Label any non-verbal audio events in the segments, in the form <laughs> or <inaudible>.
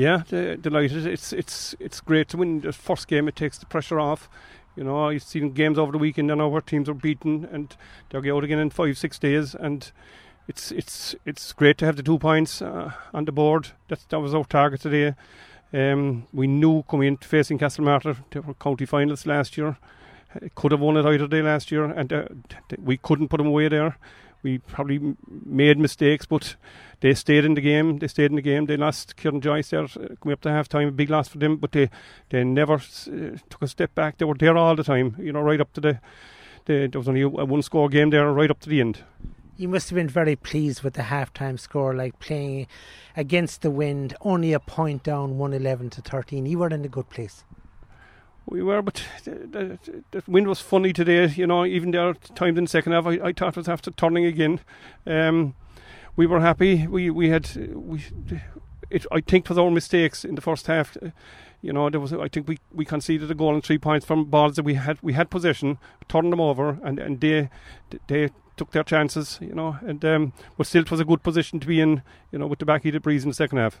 Yeah, delighted. It's it's it's great to win the first game. It takes the pressure off. You know, I've seen games over the weekend and our teams are beaten and they'll get out again in five, six days. And it's it's it's great to have the two points uh, on the board. That that was our target today. Um, we knew coming into facing Castlemartyr, they were county finals last year. Could have won it either day last year, and uh, we couldn't put them away there. We probably made mistakes, but they stayed in the game. They stayed in the game. They lost Kieran Joyce there uh, coming up to half time, a big loss for them, but they they never uh, took a step back. They were there all the time, you know, right up to the. the there was only a one score game there, right up to the end. You must have been very pleased with the half-time score, like playing against the wind, only a point down, 111 to 13. You were in a good place. We were, but the, the, the, wind was funny today. You know, even there times in the second half, I, I thought it was after turning again. Um, we were happy. We we had we. It, I think it was our mistakes in the first half. You know, there was. I think we, we conceded a goal and three points from balls that we had. We had possession, turned them over, and, and they they took their chances. You know, and um, but still, it was a good position to be in. You know, with the back heated breeze in the second half.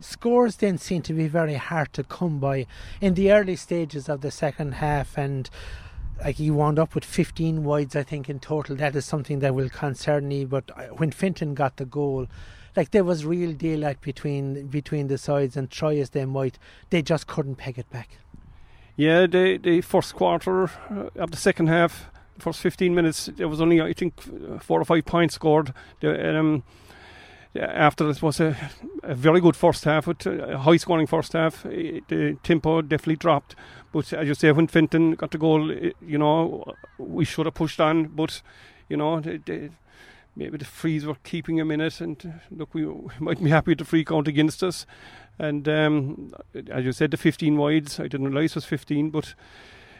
Scores then seem to be very hard to come by in the early stages of the second half, and like he wound up with 15 wides, I think, in total. That is something that will concern me. But uh, when Fintan got the goal, like there was real daylight between between the sides, and try as they might, they just couldn't peg it back. Yeah, the the first quarter uh, of the second half, first 15 minutes, there was only I think four or five points scored. The, um, after it was a, a very good first half, a high scoring first half. The tempo definitely dropped. But as you say, when Fintan got the goal, you know, we should have pushed on. But, you know, maybe the frees were keeping him in it. And look, we might be happy with the free count against us. And um, as you said, the 15 wides, I didn't realise it was 15, but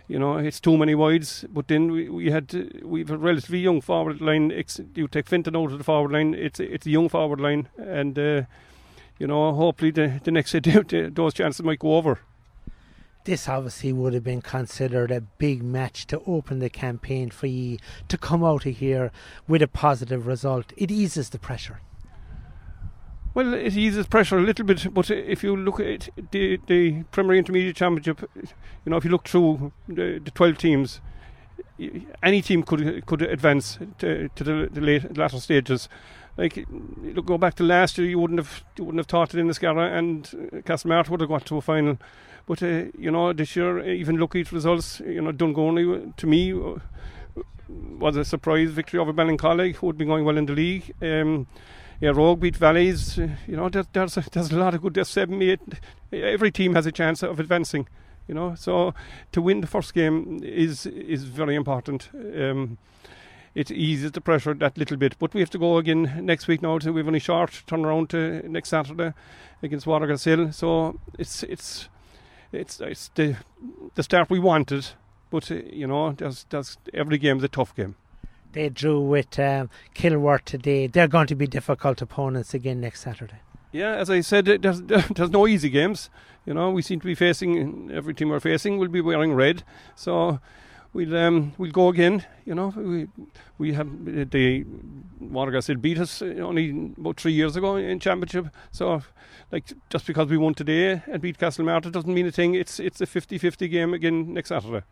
you know, it's too many wides. But then we, we had we've a relatively young forward line. It's, You take Fintan out of the forward line. It's it's a young forward line, and uh, you know, hopefully the the next day <laughs> those chances might go over. This obviously would have been considered a big match to open the campaign for you to come out of here with a positive result. It eases the pressure. Well, it eases pressure a little bit, but if you look at the, the Premier Intermediate Championship, you know, if you look through the, the 12 teams, any team could could advance to, to the, the late, latter stages. Like, look, go back to last year, you wouldn't have you wouldn't have thought it Inniscarra and Castlemart would have got to a final. But uh, you know, this year, even looking at results, you know, Donegal to me was a surprise victory over Ballincollig, who had been going well in the league. Um, yeah, Rogue beat Valleys. Uh, you know, there, there's a, there's a lot of good. There's seven, eight. Every team has a chance of advancing. You know, so to win the first game is is very important. Um, it eases the pressure that little bit. But we have to go again next week now. We've only short turnaround to next Saturday against Watergrasshill. So it's it's it's it's the the start we wanted. But uh, you know, there's, there's every game is a tough game. They drew with um, Kilworth today. They're going to be difficult opponents again next Saturday. Yeah, as I said, there's, there's <laughs> no easy games. You know, we seem to be facing every team we're facing will be wearing red. So we'll um, we'll go again. You know, we we have the Watergrasshill beat us only about three years ago in championship. So, like just because we won today and beat Castlemartyr doesn't mean a thing. It's it's a 50-50 game again next Saturday.